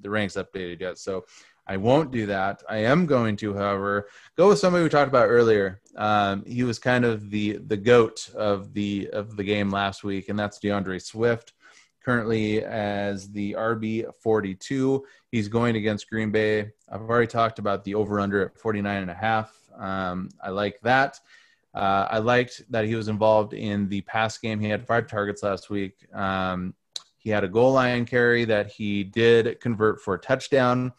the ranks updated yet. So I won't do that. I am going to, however, go with somebody we talked about earlier. Um, he was kind of the the goat of the of the game last week, and that's D'Andre Swift. Currently as the RB 42, he's going against Green Bay. I've already talked about the over under at 49 and a half. Um, I like that. Uh, I liked that he was involved in the pass game. He had five targets last week. Um, he had a goal line carry that he did convert for a touchdown.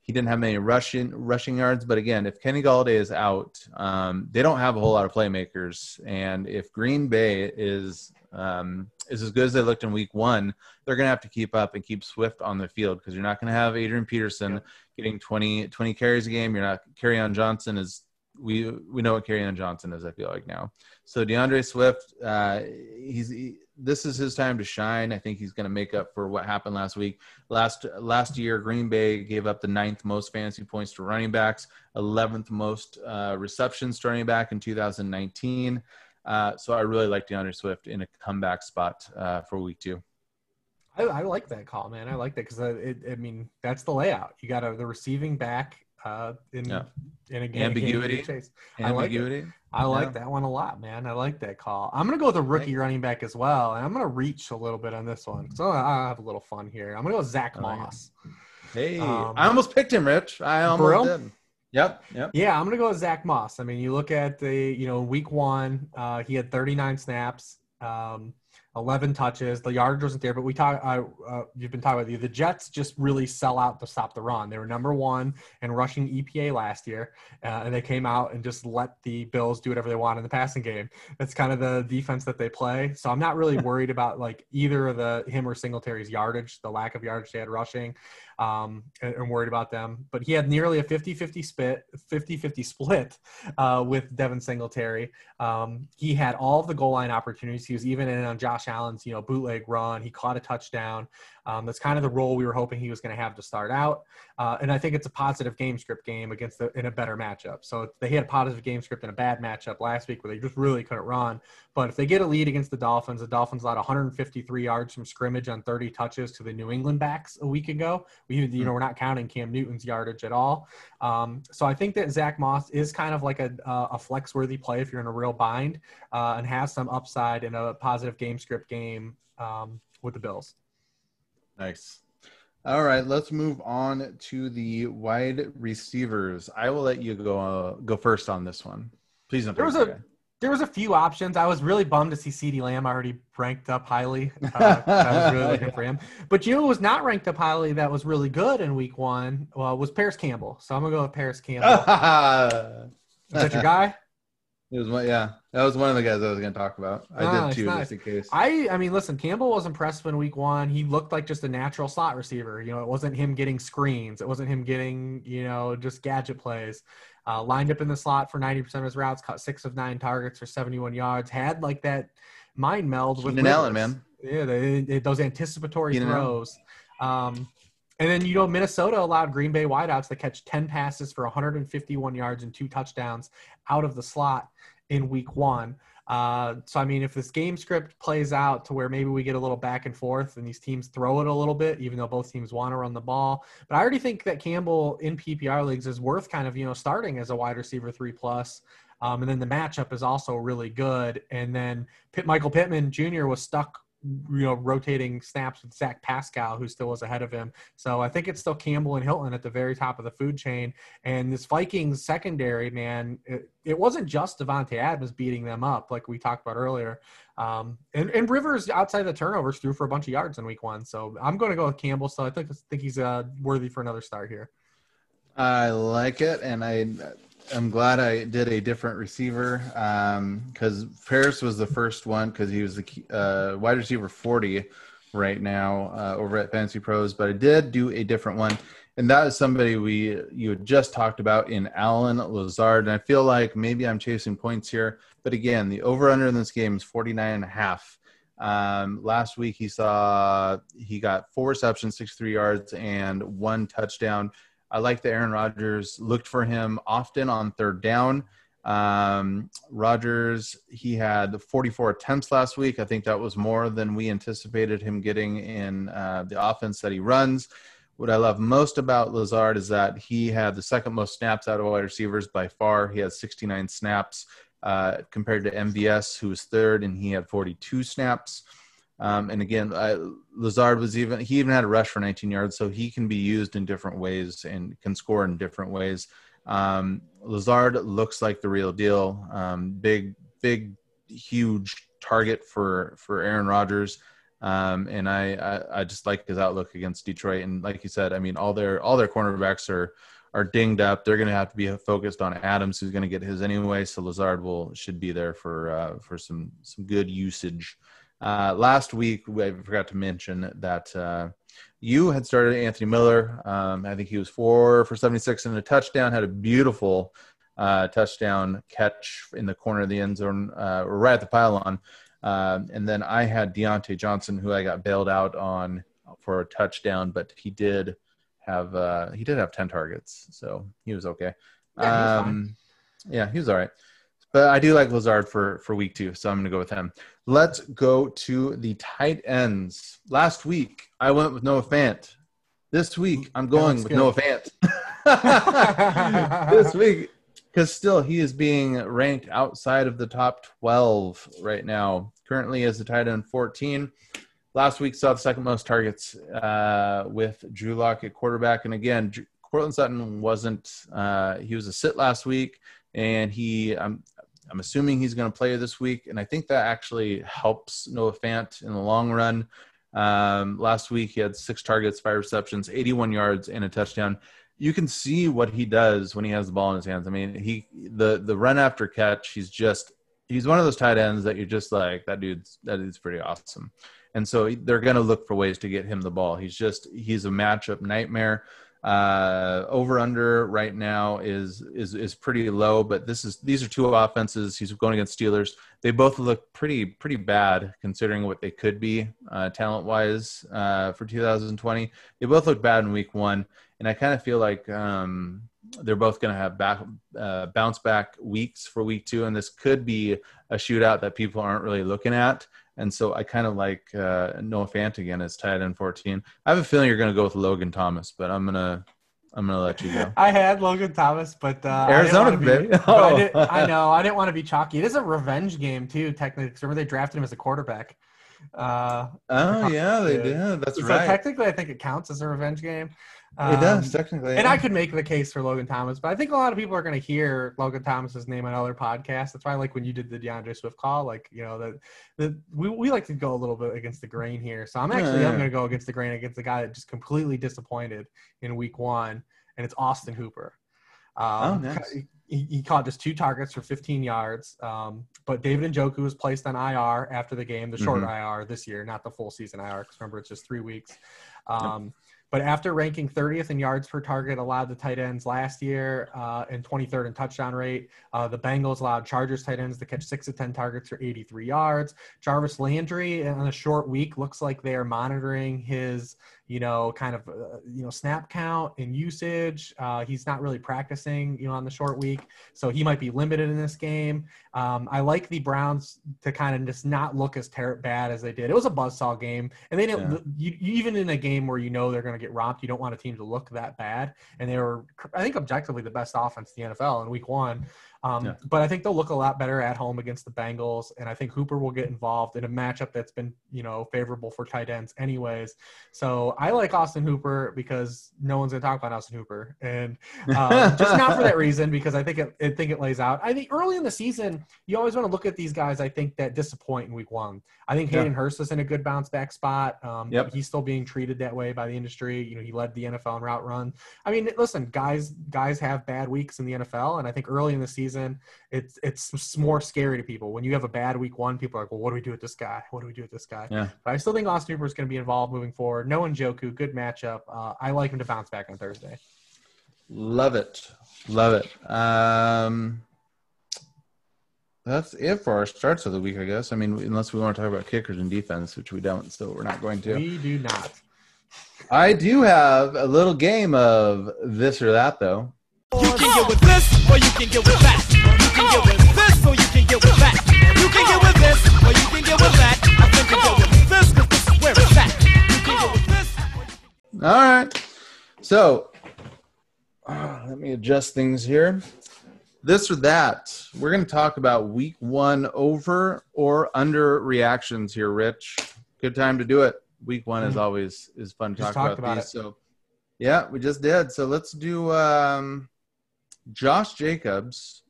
He didn't have many rushing rushing yards, but again, if Kenny Golladay is out, um, they don't have a whole lot of playmakers. And if Green Bay is um, is as good as they looked in Week One, they're going to have to keep up and keep Swift on the field because you're not going to have Adrian Peterson yeah. getting 20, 20 carries a game. You're not Kerryon Johnson is we we know what Kerryon Johnson is. I feel like now. So D'Andre Swift, uh, he's he, this is his time to shine. I think he's going to make up for what happened last week. Last last year, Green Bay gave up the ninth most fantasy points to running backs, 11th most uh, receptions to running back in 2019. Uh, so I really like D'Andre Swift in a comeback spot uh, for week two. I, I, like that call, man. I like that because I mean that's the layout. You got a, the receiving back uh, in yeah. in a game. Ambiguity. Chase. Ambiguity. I like, I like yeah. that one a lot, man. I like that call. I'm gonna go with a rookie running back as well, and I'm gonna reach a little bit on this one. So I have a little fun here. I'm gonna go with Zach Moss. Hey, um, I almost picked him, Rich. I almost did. Yep. Yep. Yeah, I'm gonna go with Zach Moss. I mean, you look at the, you know, week one, uh, he had 39 snaps. Um, 11 touches. The yardage wasn't there, but we talk. Uh, uh, you've been talking about you. The Jets just really sell out to stop the run. They were number one in rushing EPA last year, uh, and they came out and just let the Bills do whatever they want in the passing game. That's kind of the defense that they play. So I'm not really <laughs> worried about like either of the him or Singletary's yardage, the lack of yardage they had rushing um, and, and, worried about them. But he had nearly a 50-50 split, 50-50 split uh, with Devin Singletary. Um, he had all the goal line opportunities. He was even in on Josh Allen's, you know, bootleg run. He caught a touchdown. Um, that's kind of the role we were hoping he was going to have to start out. Uh, and I think it's a positive game script game against the, in a better matchup. So they had a positive game script in a bad matchup last week where they just really couldn't run. But if they get a lead against the Dolphins, the Dolphins allowed 153 yards from scrimmage on 30 touches to the New England backs a week ago. We, you know, we're not counting Cam Newton's yardage at all. Um, so I think that Zach Moss is kind of like a, a flex worthy play if you're in a real bind uh, and has some upside in a positive game script game um, with the Bills. Nice. All right, let's move on to the wide receivers. I will let you go uh, go first on this one. Please don't. There was a there was a few options. I was really bummed to see CeeDee Lamb already ranked up highly. <laughs> Uh, I was really looking for him. But you know, was not ranked up highly. That was really good in Week One. Well, was Parris Campbell. So I'm gonna go with Parris Campbell. <laughs> Is that your guy? It was one, yeah. That was one of the guys I was going to talk about. I nice, did too, nice. just in case. I, I mean, listen, Campbell was impressive in week one. He looked like just a natural slot receiver. You know, it wasn't him getting screens. It wasn't him getting, you know, just gadget plays. Uh, lined up in the slot for 90% of his routes, caught six of nine targets for 71 yards. Had like that mind meld with Keenan Allen, man. Yeah, they, they, those anticipatory Keenan throws. Um, and then, you know, Minnesota allowed Green Bay wideouts to catch 10 passes for 151 yards and two touchdowns out of the slot in week one. Uh, so, I mean, if this game script plays out to where maybe we get a little back and forth and these teams throw it a little bit, even though both teams want to run the ball. But I already think that Campbell in PPR leagues is worth kind of, you know, starting as a wide receiver three plus. Um, and then the matchup is also really good. And then Pitt, Michael Pittman Jr. was stuck you know rotating snaps with Zach Pascal, who still was ahead of him. So I think it's still Campbell and Hilton at the very top of the food chain. And this Vikings secondary, man, it, it wasn't just Davante Adams beating them up like we talked about earlier. Um, and, and Rivers outside the turnovers threw for a bunch of yards in week one. So I'm going to go with Campbell. So I think think he's uh, worthy for another start here. I like it, and I I'm glad I did a different receiver because um, Parris was the first one because he was the uh, wide receiver 40 right now uh, over at Fantasy Pros. But I did do a different one, and that is somebody we you just talked about in Allen Lazard. And I feel like maybe I'm chasing points here, but again, the over under in this game is 49 and a half. Um, last week he saw he got four receptions, 63 yards, and one touchdown. I like that Aaron Rodgers looked for him often on third down. Um, Rodgers, he had 44 attempts last week. I think that was more than we anticipated him getting in uh, the offense that he runs. What I love most about Lazard is that he had the second most snaps out of wide receivers by far. He had 69 snaps uh, compared to MVS, who was third, and he had 42 snaps. Um, and again, I, Lazard was even he even had a rush for 19 yards, so he can be used in different ways and can score in different ways. Um, Lazard looks like the real deal. Um, big, big, huge target for for Aaron Rodgers. Um, and I, I, I just like his outlook against Detroit. And like you said, I mean, all their all their cornerbacks are are dinged up. They're going to have to be focused on Adams, who's going to get his anyway. So Lazard will should be there for uh, for some some good usage. Uh, last week, I forgot to mention that uh, you had started Anthony Miller. Um, I think he was four for 76 and a touchdown, had a beautiful uh, touchdown catch in the corner of the end zone, uh, right at the pylon. Um, and then I had Diontae Johnson, who I got bailed out on for a touchdown, but he did have uh, he did have 10 targets, so he was okay. Yeah, he was, um, yeah, he was all right. But I do like Lazard for for week two, so I'm going to go with him. Let's go to the tight ends. Last week I went with Noah Fant. This week I'm going with good. Noah Fant. <laughs> this week, because still he is being ranked outside of the top 12 right now. Currently as the tight end 14. Last week saw the second most targets uh, with Drew Lock at quarterback, and again, Courtland Sutton wasn't. Uh, he was a sit last week, and he. I'm I'm assuming he's going to play this week, and I think that actually helps Noah Fant in the long run. Um, last week he had six targets, five receptions, 81 yards, and a touchdown. You can see what he does when he has the ball in his hands. I mean, he the the run after catch. He's just he's one of those tight ends that you're just like that dude's that is pretty awesome. And so they're going to look for ways to get him the ball. He's just he's a matchup nightmare. Uh, over under right now is is is pretty low, but this is these are two offenses. He's going against Steelers. They both look pretty pretty bad considering what they could be uh, talent wise uh, for 2020. They both look bad in Week One, and I kind of feel like um, they're both going to have back uh, bounce back weeks for Week Two, and this could be a shootout that people aren't really looking at. And so I kind of like uh, Noah Fant again as tight end 14. I have a feeling you're going to go with Logan Thomas, but I'm gonna I'm gonna let you go. <laughs> I had Logan Thomas, but uh, Arizona, baby. <laughs> Oh. I, I, know I didn't want to be chalky. It is a revenge game too, technically. Because remember they drafted him as a quarterback. Uh, oh <laughs> yeah, they did. That's so right. Technically, I think it counts as a revenge game. Um, it does um, technically, and yeah. I could make the case for Logan Thomas, but I think a lot of people are going to hear Logan Thomas's name on other podcasts. That's why, like when you did the D'Andre Swift call, like you know that the, we we like to go a little bit against the grain here. So I'm actually yeah. I'm going to go against the grain against the guy that just completely disappointed in Week One, and it's Austin Hooper. Um, oh, nice. He, he, caught just two targets for 15 yards. Um, but David Njoku was placed on IR after the game, the short mm-hmm. IR this year, not the full season IR, because remember it's just three weeks. Um, yep. But after ranking 30th in yards per target allowed the tight ends last year uh, and 23rd in touchdown rate, uh, the Bengals allowed Chargers tight ends to catch six to 10 targets for 83 yards. Jarvis Landry on a short week looks like they are monitoring his you know, kind of, uh, you know, snap count and usage. Uh, he's not really practicing, you know, on the short week, so he might be limited in this game. Um, I like the Browns to kind of just not look as ter- bad as they did. It was a buzzsaw game, and they didn't. Yeah. You, even in a game where you know they're going to get romped, you don't want a team to look that bad. And they were, I think, objectively the best offense in the NFL in Week One. Um, yeah. But I think they'll look a lot better at home against the Bengals, and I think Hooper will get involved in a matchup that's been, you know, favorable for tight ends, anyways. So I like Austin Hooper because no one's gonna talk about Austin Hooper, and um, <laughs> just not for that reason because I think it, I think it lays out. I think early in the season, you always want to look at these guys. I think that disappoint in week one. I think Hayden yeah. Hurst is in a good bounce back spot. Um, yep. He's still being treated that way by the industry. You know, he led the NFL in route run. I mean, listen, guys, guys have bad weeks in the NFL, and I think early in the season, it's it's more scary to people when you have a bad week one. People are like, well, what do we do with this guy? What do we do with this guy? Yeah. But I still think Austin Hooper is going to be involved moving forward. No Njoku, good matchup. Uh, I like him to bounce back on Thursday. Love it, love it. Um, that's it for our starts of the week, I guess. I mean, unless we want to talk about kickers and defense, which we don't, so we're not going to. We do not. I do have a little game of this or that, though. You can get with this, or you can get with that. You can get with this, or you can get with that. You can get with this, or you can get with that. I think you get with this, because this is where it's at. You can get with this. All right. So, uh, let me adjust things here this or that. We're going to talk about week one over or under reactions here, Rich. Good time to do it. Week one is mm-hmm. always is fun to talk about, about, these. It. So, yeah, we just did. So let's do um, Josh Jacobs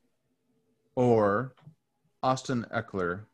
or Austin Ekeler?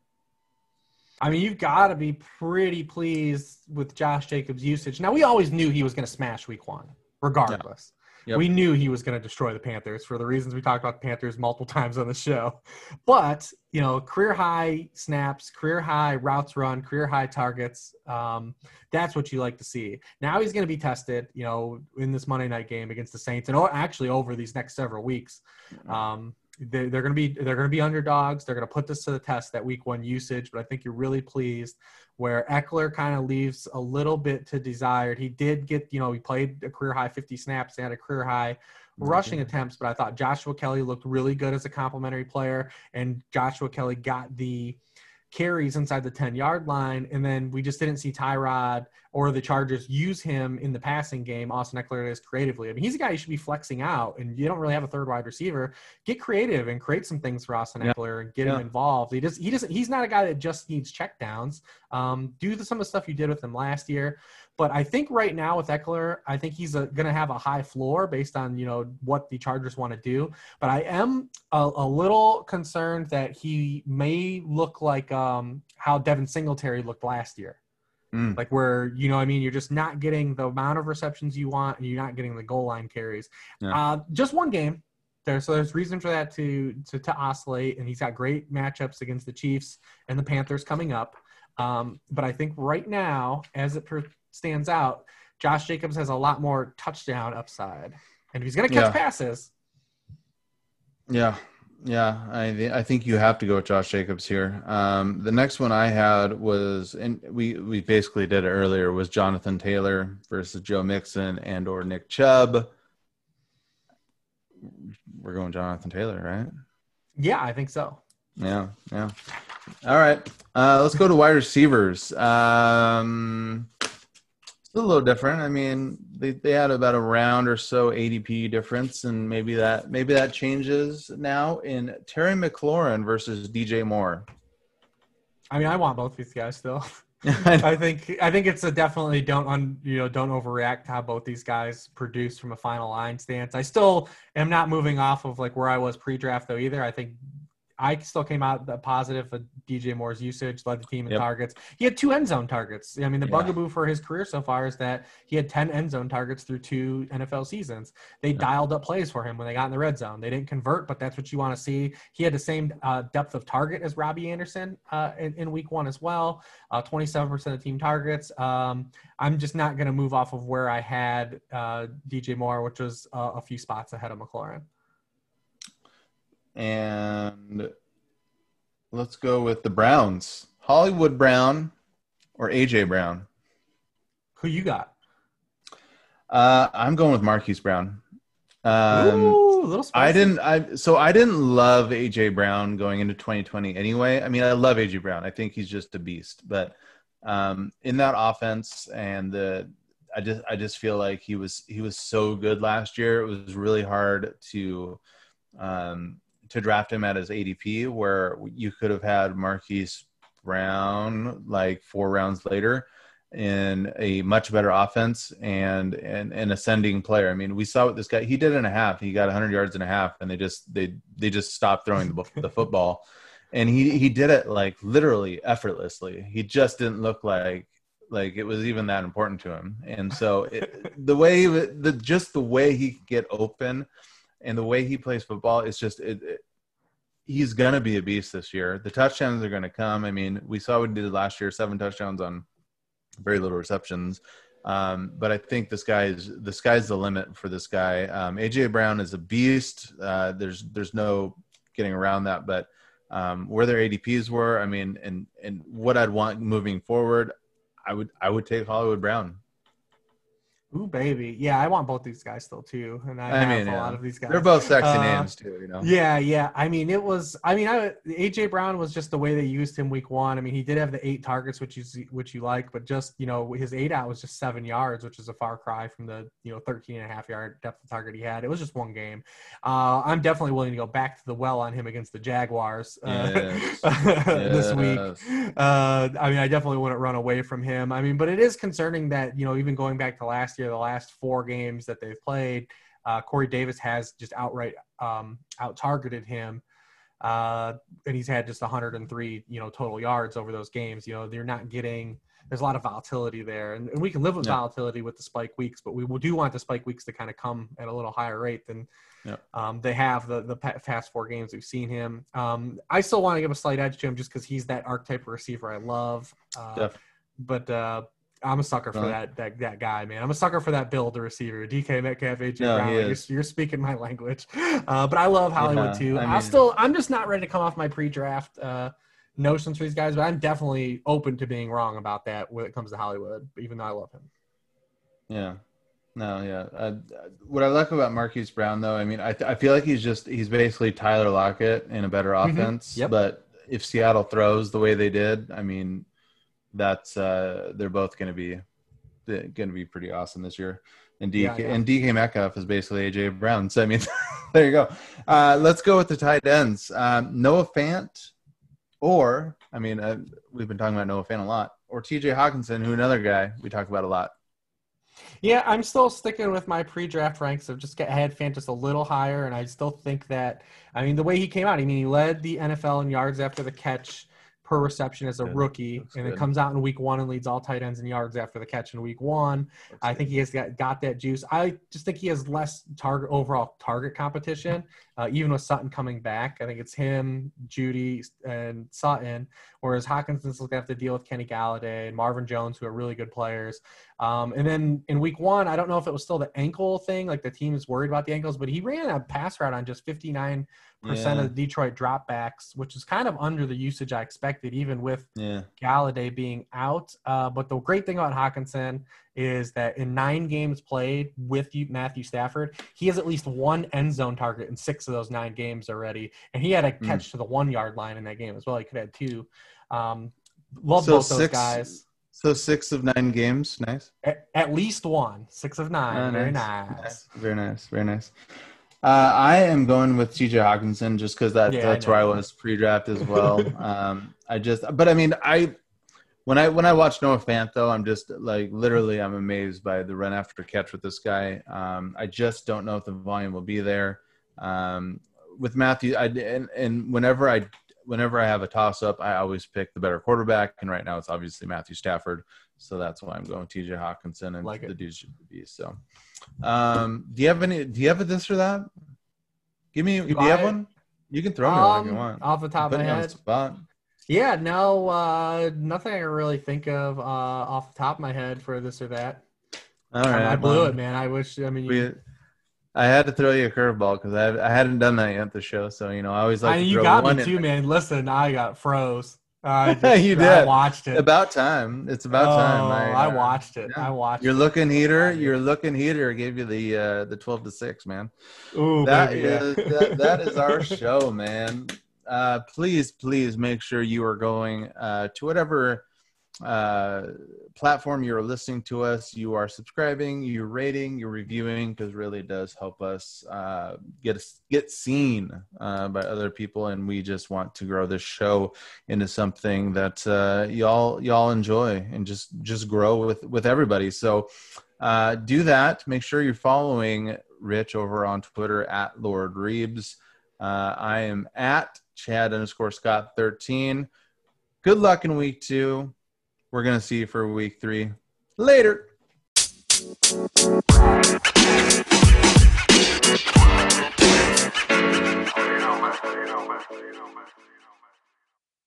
I mean, you've got to be pretty pleased with Josh Jacobs' usage. Now, we always knew he was going to smash week one, regardless. Yep. We knew he was going to destroy the Panthers for the reasons we talked about the Panthers multiple <laughs> times on the show. But, you know, career high snaps, career high routes run, career high targets. Um, that's what you like to see. Now he's going to be tested, you know, in this Monday night game against the Saints and actually over these next several weeks. Mm-hmm. Um, they're, they're going to be they're going to be underdogs. They're going to put this to the test that week one usage, but I think you're really pleased where Ekeler kind of leaves a little bit to desired. He did get you know he played a career high 50 snaps and had a career high rushing mm-hmm. attempts, but I thought Joshua Kelley looked really good as a complimentary player, and Joshua Kelley got the carries inside the 10 yard line. And then we just didn't see Tyrod or the Chargers use him in the passing game. Austin Ekeler is creatively. I mean, he's a guy you should be flexing out, and you don't really have a third wide receiver. Get creative and create some things for Austin yeah. Ekeler and get yeah. him involved. He just he doesn't. He's not a guy that just needs checkdowns. Um, do the, some of the stuff you did with him last year. But I think right now with Ekeler, I think he's going to have a high floor based on you know what the Chargers want to do. But I am a, a little concerned that he may look like um, how Devin Singletary looked last year. Mm. Like where you know, I mean, you're just not getting the amount of receptions you want, and you're not getting the goal line carries. Yeah. Uh, just one game, there, so there's reason for that to, to to oscillate, and he's got great matchups against the Chiefs and the Panthers coming up. Um, but I think right now, as it per- stands out, Josh Jacobs has a lot more touchdown upside, and if he's going to catch Yeah. passes, Yeah, yeah. I th- I think you have to go with Josh Jacobs here. Um, the next one I had was, and we we basically did it earlier, was Jonathan Taylor versus Joe Mixon and or Nick Chubb. We're going Jonathan Taylor, right? yeah, I think so. Yeah, yeah. All right. Uh, let's go to wide receivers. Um, a little different. I mean, they, they had about a round or so ADP difference, and maybe that maybe that changes now in Terry McLaurin versus DJ Moore. I mean, I want both these guys still. <laughs> I think I think it's a definitely don't un, you know don't overreact to how both these guys produce from a final line stance. I still am not moving off of like where I was pre-draft though either. I think I still came out the positive for DJ Moore's usage, led the team in Yep. targets. He had two end zone targets. I mean, the Yeah. bugaboo for his career so far is that he had 10 end zone targets through two NFL seasons. They Yeah. dialed up plays for him when they got in the red zone. They didn't convert, but that's what you want to see. He had the same uh, depth of target as Robbie Anderson uh, in, in week one as well. Uh, 27% of team targets. Um, I'm just not going to move off of where I had uh, DJ Moore, which was uh, a few spots ahead of McLaurin. And let's go with the Browns: Hollywood Brown or AJ Brown. Who you got? Uh, I'm going with Marquise Brown. Um, Ooh, a little spicy. I didn't. I so I didn't love AJ Brown going into 2020 anyway. I mean, I love AJ Brown. I think he's just a beast. But um, in that offense and the, I just I just feel like he was he was so good last year. It was really hard to um, to draft him at his ADP, where you could have had Marquise Brown like four rounds later in a much better offense and and an ascending player. I mean, we saw what this guy he did in a half. He got 100 yards in a half, and they just they they just stopped throwing the, the football, and he he did it like literally effortlessly. He just didn't look like like it was even that important to him. And so it, the way he, the just the way he could get open and the way he plays football is just it, it he's gonna be a beast this year. The touchdowns are gonna come. I mean, we saw what he did last year, seven touchdowns on very little receptions. Um, but I think this guy is the sky's the limit for this guy. Um, AJ Brown is a beast. Uh, there's there's no getting around that. But um, where their ADPs were, I mean, and and what I'd want moving forward, I would I would take Hollywood Brown. Ooh, baby. Yeah, I want both these guys still too, and I, I have mean, a yeah. lot of these guys. They're both sexy Uh, names too, you know. Yeah, yeah. I mean, it was. I mean, I, AJ Brown was just the way they used him week one. I mean, he did have the eight targets, which you which you like, but just you know, his aDOT was just seven yards, which is a far cry from the you know 13 and a half yard depth of target he had. It was just one game. Uh, I'm definitely willing to go back to the well on him against the Jaguars uh, Yes. <laughs> this week. Yes. Uh, I mean, I definitely wouldn't run away from him. I mean, but it is concerning that you know, even going back to last year, the last four games that they've played, uh, Corey Davis has just outright um, out targeted him, uh, and he's had just 103 you know total yards over those games. You know, they're not getting. There's a lot of volatility there, and, and we can live with Yeah. volatility with the spike weeks, but we do want the spike weeks to kind of come at a little higher rate than Yeah. um, they have the the past four games we've seen him. Um, I still want to give a slight edge to him just because he's that archetype receiver I love. Uh, but uh, I'm a sucker for that, that that guy, man. I'm a sucker for that build the receiver, DK Metcalf, AJ No, Brown. Like, you're, you're speaking my <laughs> language, uh, but I love Hollywood Yeah, too. I I mean- will still, I'm just not ready to come off my pre-draft uh, notions for these guys, but I'm definitely open to being wrong about that when it comes to Hollywood, even though I love him. Yeah. No, yeah. Uh, what I like about Marquise Brown, though, I mean, I, I feel like he's just he's basically Tyler Lockett in a better Mhm. offense. Yep. But if Seattle throws the way they did, I mean, that's uh, they're both going to be going to be pretty awesome this year. And DK Yeah, and DK Metcalf is basically AJ Brown. So I mean, <laughs> there you go. Uh, let's go with the tight ends. Um, Noah Fant, or I mean, uh, we've been talking about Noah Fant a lot, or TJ Hockenson, who another guy we talk about a lot. Yeah, I'm still sticking with my pre-draft ranks of just get ahead Fant just a little higher, and I still think that I mean the way he came out, I mean he led the NFL in yards after the catch per reception as a Good. rookie, and good. it comes out in week one and leads all tight ends in yards after the catch in week one. I think he has got, got that juice. I just think he has less target overall target competition, uh, even with Sutton coming back. I think it's him, Jeudy, and Sutton, whereas Hockenson's going to have to deal with Kenny Golladay and Marvin Jones, who are really good players. Um, and then in week one, I don't know if it was still the ankle thing, like the team is worried about the ankles, but he ran a pass route on just 59% Yeah. of the Detroit dropbacks, which is kind of under the usage I expected, even with Yeah. Golladay being out. Uh, but the great thing about Hockenson is that in nine games played with Matthew Stafford, he has at least one end zone target in six of those nine games already. And he had a Hmm. catch to the one yard line in that game as well. He could have two. Um, love So both those six- guys. So six of nine games. Nice. At, at least one. Six of nine. Oh, Very nice. Nice. Very nice. Very nice. Uh, I am going with TJ Hockenson just because that, Yeah, I that's where I was pre-draft as well. <laughs> um, I just, but I mean, I when I when I watch Noah Fant though, I'm just like literally I'm amazed by the run after catch with this guy. Um, I just don't know if the volume will be there. Um, with Matthew, I and, and whenever I whenever I have a toss up, I always pick the better quarterback, and right now it's obviously Matthew Stafford. So that's why I'm going TJ Hockenson and Like the dudes should be. So, um, do you have any? Do you have a this or that? Give me. Do, you have one? You can throw me one if you Um, want. off the top of my me on the head. spot. Yeah, no, uh, nothing I really think of uh, off the top of my head for this or that. All I- I blew it, man. I wish. I mean, you, I had to throw you a curveball because I I hadn't done that yet at the show. So you know, I always like I, to you got me too, man. Listen, I got froze. I <laughs> just, You I did. watched it. About time. It's about time. Oh, I, I uh, watched it. yeah. I watched. Your it. looking heater. You're looking heater gave you the uh, the twelve to six, man. Ooh, That baby, yeah. is that, that is our <laughs> show, man. Uh, please, please make sure you are going uh, to whatever uh, platform you're listening to us. You are subscribing, you're rating, you're reviewing, because really it does help us uh, get get seen uh, by other people, and we just want to grow this show into something that uh, y'all y'all enjoy and just just grow with with everybody. So uh, do that. Make sure you're following Rich over on Twitter at Lord Reebs. Uh, I am at Chad underscore Scott 13. Good luck in week two. We're going to see you for week three. Later. you know, man. You know, man. You know, man.